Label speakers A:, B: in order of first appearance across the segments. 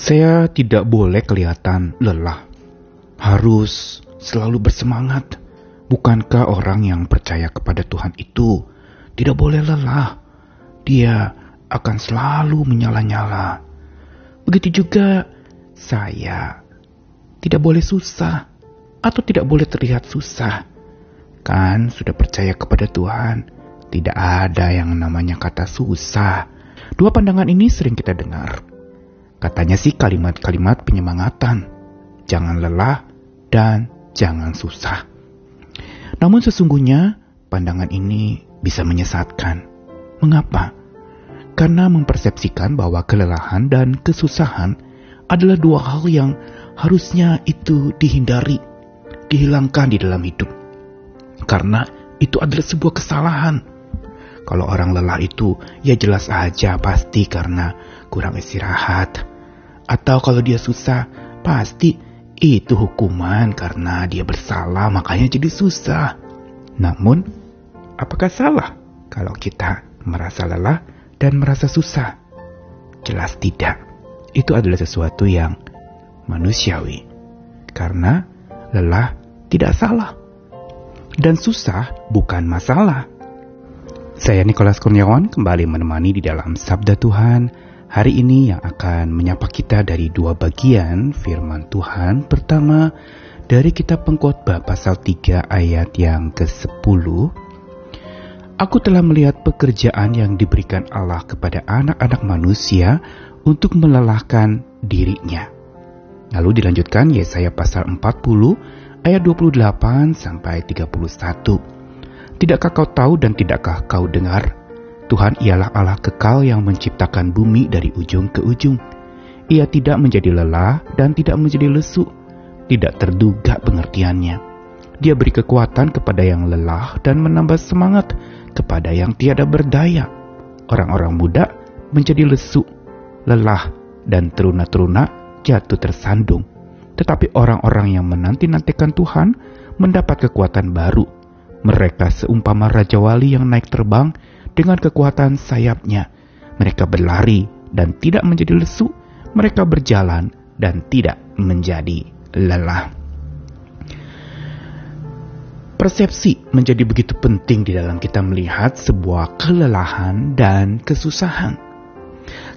A: Saya tidak boleh kelihatan lelah. Harus selalu bersemangat. Bukankah orang yang percaya kepada Tuhan itu tidak boleh lelah? Dia akan selalu menyala-nyala. Begitu juga saya tidak boleh susah atau tidak boleh terlihat susah. Kan sudah percaya kepada Tuhan, tidak ada yang namanya kata susah. Dua pandangan ini sering kita dengar. Katanya sih kalimat-kalimat penyemangatan. Jangan lelah dan jangan susah. Namun sesungguhnya pandangan ini bisa menyesatkan. Mengapa? Karena mempersepsikan bahwa kelelahan dan kesusahan adalah dua hal yang harusnya itu dihindari, dihilangkan di dalam hidup karena itu adalah sebuah kesalahan. Kalau orang lelah itu, ya jelas aja pasti karena kurang istirahat. Atau kalau dia susah, pasti itu hukuman karena dia bersalah makanya jadi susah. Namun, apakah salah kalau kita merasa lelah dan merasa susah? Jelas tidak. Itu adalah sesuatu yang manusiawi. Karena lelah tidak salah dan susah bukan masalah. Saya Nikolas Kurniawan kembali menemani di dalam Sabda Tuhan hari ini yang akan menyapa kita dari dua bagian firman Tuhan. Pertama, dari kitab pengkhotbah pasal 3 ayat yang ke-10. Aku telah melihat pekerjaan yang diberikan Allah kepada anak-anak manusia untuk melelahkan dirinya. Lalu dilanjutkan Yesaya pasal 40 ayat 28 sampai 31. Tidakkah kau tahu dan tidakkah kau dengar? Tuhan ialah Allah kekal yang menciptakan bumi dari ujung ke ujung. Ia tidak menjadi lelah dan tidak menjadi lesu, tidak terduga pengertiannya. Dia beri kekuatan kepada yang lelah dan menambah semangat kepada yang tiada berdaya. Orang-orang muda menjadi lesu, lelah, dan teruna-teruna jatuh tersandung. Tetapi orang-orang yang menanti-nantikan Tuhan mendapat kekuatan baru. Mereka seumpama Raja Wali yang naik terbang dengan kekuatan sayapnya. Mereka berlari dan tidak menjadi lesu. Mereka berjalan dan tidak menjadi lelah. Persepsi menjadi begitu penting di dalam kita melihat sebuah kelelahan dan kesusahan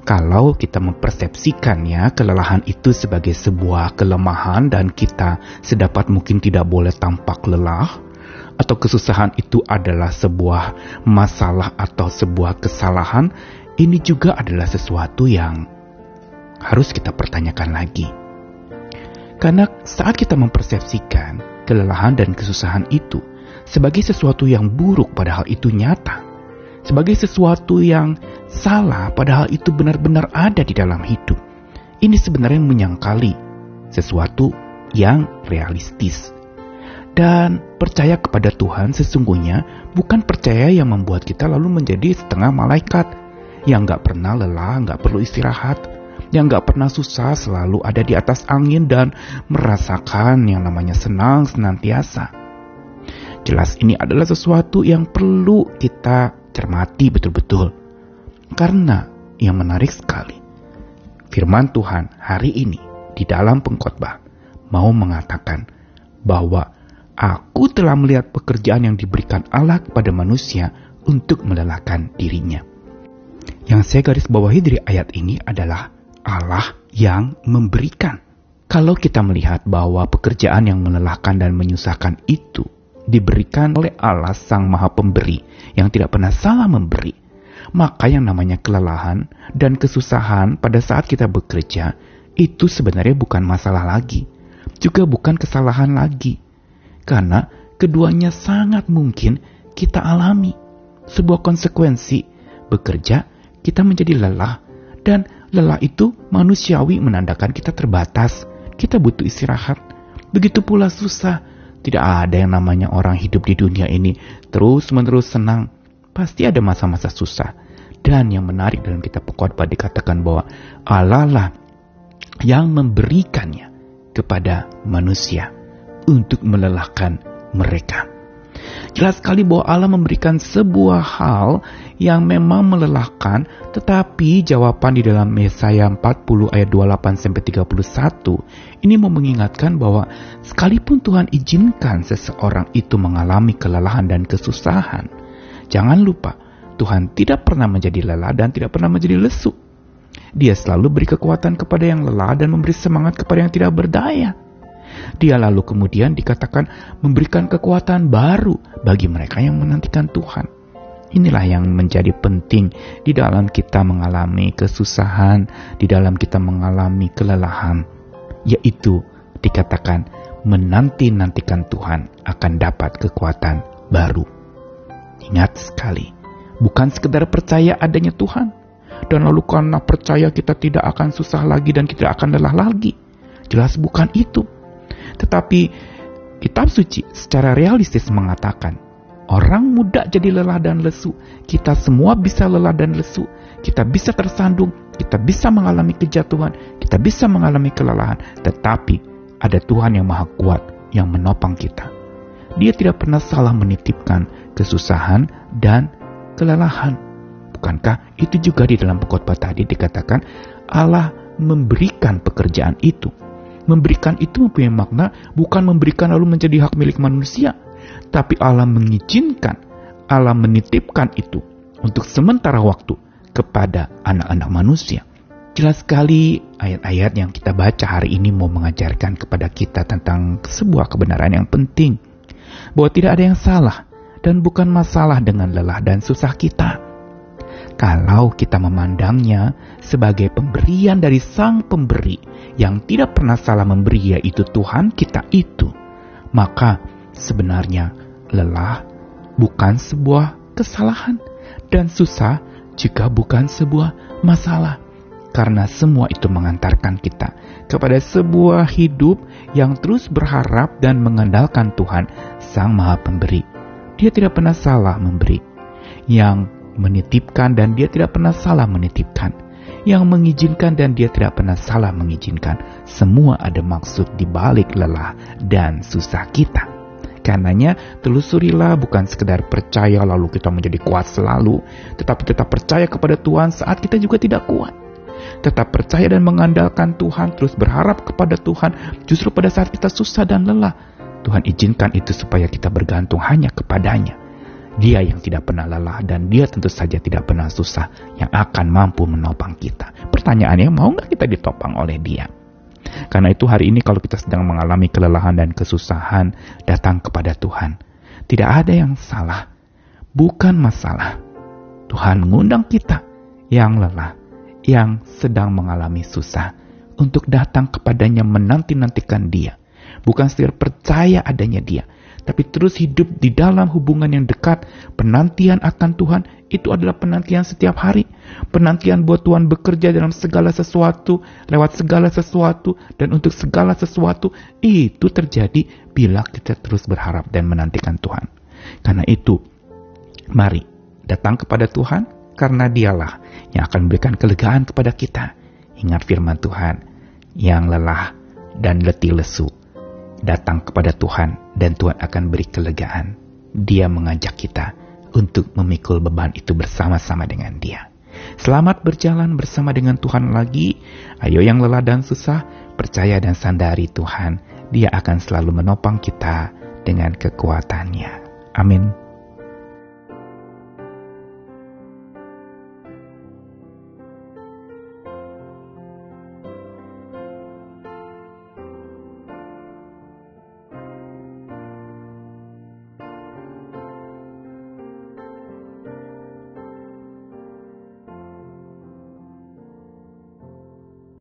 A: kalau kita mempersepsikannya kelelahan itu sebagai sebuah kelemahan dan kita sedapat mungkin tidak boleh tampak lelah, atau kesusahan itu adalah sebuah masalah atau sebuah kesalahan, ini juga adalah sesuatu yang harus kita pertanyakan lagi. Karena saat kita mempersepsikan kelelahan dan kesusahan itu sebagai sesuatu yang buruk padahal itu nyata, sebagai sesuatu yang salah padahal itu benar-benar ada di dalam hidup. Ini sebenarnya menyangkali sesuatu yang realistis. Dan percaya kepada Tuhan sesungguhnya bukan percaya yang membuat kita lalu menjadi setengah malaikat yang gak pernah lelah, gak perlu istirahat, yang gak pernah susah selalu ada di atas angin dan merasakan yang namanya senang senantiasa. Jelas ini adalah sesuatu yang perlu kita cermati betul-betul. Karena yang menarik sekali, firman Tuhan hari ini di dalam pengkhotbah mau mengatakan bahwa aku telah melihat pekerjaan yang diberikan Allah kepada manusia untuk melelahkan dirinya. Yang saya garis bawahi dari ayat ini adalah Allah yang memberikan. Kalau kita melihat bahwa pekerjaan yang melelahkan dan menyusahkan itu diberikan oleh Allah Sang Maha Pemberi yang tidak pernah salah memberi, maka yang namanya kelelahan dan kesusahan pada saat kita bekerja itu sebenarnya bukan masalah lagi, juga bukan kesalahan lagi, karena keduanya sangat mungkin kita alami. Sebuah konsekuensi bekerja kita menjadi lelah dan lelah itu manusiawi menandakan kita terbatas, kita butuh istirahat. Begitu pula susah, tidak ada yang namanya orang hidup di dunia ini terus-menerus senang. Pasti ada masa-masa susah. Dan yang menarik dalam kitab pekotbah dikatakan bahwa Allah lah yang memberikannya kepada manusia untuk melelahkan mereka. Jelas sekali bahwa Allah memberikan sebuah hal yang memang melelahkan, tetapi jawaban di dalam Yesaya 40 ayat 28 sampai 31 ini mau mengingatkan bahwa sekalipun Tuhan izinkan seseorang itu mengalami kelelahan dan kesusahan, jangan lupa Tuhan tidak pernah menjadi lelah dan tidak pernah menjadi lesu. Dia selalu beri kekuatan kepada yang lelah dan memberi semangat kepada yang tidak berdaya. Dia lalu kemudian dikatakan memberikan kekuatan baru bagi mereka yang menantikan Tuhan. Inilah yang menjadi penting di dalam kita mengalami kesusahan, di dalam kita mengalami kelelahan, yaitu dikatakan menanti-nantikan Tuhan akan dapat kekuatan baru. Ingat sekali, bukan sekedar percaya adanya Tuhan, dan lalu karena percaya kita tidak akan susah lagi dan kita akan lelah lagi. Jelas bukan itu. Tetapi kitab suci secara realistis mengatakan, orang muda jadi lelah dan lesu. Kita semua bisa lelah dan lesu. Kita bisa tersandung, kita bisa mengalami kejatuhan, kita bisa mengalami kelelahan. Tetapi ada Tuhan yang maha kuat yang menopang kita. Dia tidak pernah salah menitipkan kesusahan dan kelelahan. Bukankah itu juga di dalam pengkhotbah tadi dikatakan Allah memberikan pekerjaan itu Memberikan itu mempunyai makna bukan memberikan lalu menjadi hak milik manusia, tapi Allah mengizinkan, Allah menitipkan itu untuk sementara waktu kepada anak-anak manusia. Jelas sekali ayat-ayat yang kita baca hari ini mau mengajarkan kepada kita tentang sebuah kebenaran yang penting. Bahwa tidak ada yang salah dan bukan masalah dengan lelah dan susah kita kalau kita memandangnya sebagai pemberian dari Sang Pemberi yang tidak pernah salah memberi, yaitu Tuhan kita itu, maka sebenarnya lelah bukan sebuah kesalahan dan susah juga bukan sebuah masalah. Karena semua itu mengantarkan kita kepada sebuah hidup yang terus berharap dan mengandalkan Tuhan, Sang Maha Pemberi. Dia tidak pernah salah memberi. Yang menitipkan dan dia tidak pernah salah menitipkan. Yang mengizinkan dan dia tidak pernah salah mengizinkan. Semua ada maksud di balik lelah dan susah kita. Karenanya, telusurilah bukan sekedar percaya lalu kita menjadi kuat selalu, tetapi tetap percaya kepada Tuhan saat kita juga tidak kuat. Tetap percaya dan mengandalkan Tuhan, terus berharap kepada Tuhan justru pada saat kita susah dan lelah. Tuhan izinkan itu supaya kita bergantung hanya kepadanya. Dia yang tidak pernah lelah dan dia tentu saja tidak pernah susah yang akan mampu menopang kita. Pertanyaannya, mau nggak kita ditopang oleh dia? Karena itu hari ini kalau kita sedang mengalami kelelahan dan kesusahan, datang kepada Tuhan. Tidak ada yang salah, bukan masalah. Tuhan mengundang kita yang lelah, yang sedang mengalami susah, untuk datang kepadanya menanti-nantikan dia. Bukan sekedar percaya adanya dia, tapi terus hidup di dalam hubungan yang dekat, penantian akan Tuhan itu adalah penantian setiap hari. Penantian buat Tuhan bekerja dalam segala sesuatu, lewat segala sesuatu, dan untuk segala sesuatu itu terjadi bila kita terus berharap dan menantikan Tuhan. Karena itu, mari datang kepada Tuhan karena dialah yang akan memberikan kelegaan kepada kita. Ingat firman Tuhan, yang lelah dan letih lesu datang kepada Tuhan dan Tuhan akan beri kelegaan. Dia mengajak kita untuk memikul beban itu bersama-sama dengan dia. Selamat berjalan bersama dengan Tuhan lagi. Ayo yang lelah dan susah, percaya dan sandari Tuhan. Dia akan selalu menopang kita dengan kekuatannya. Amin.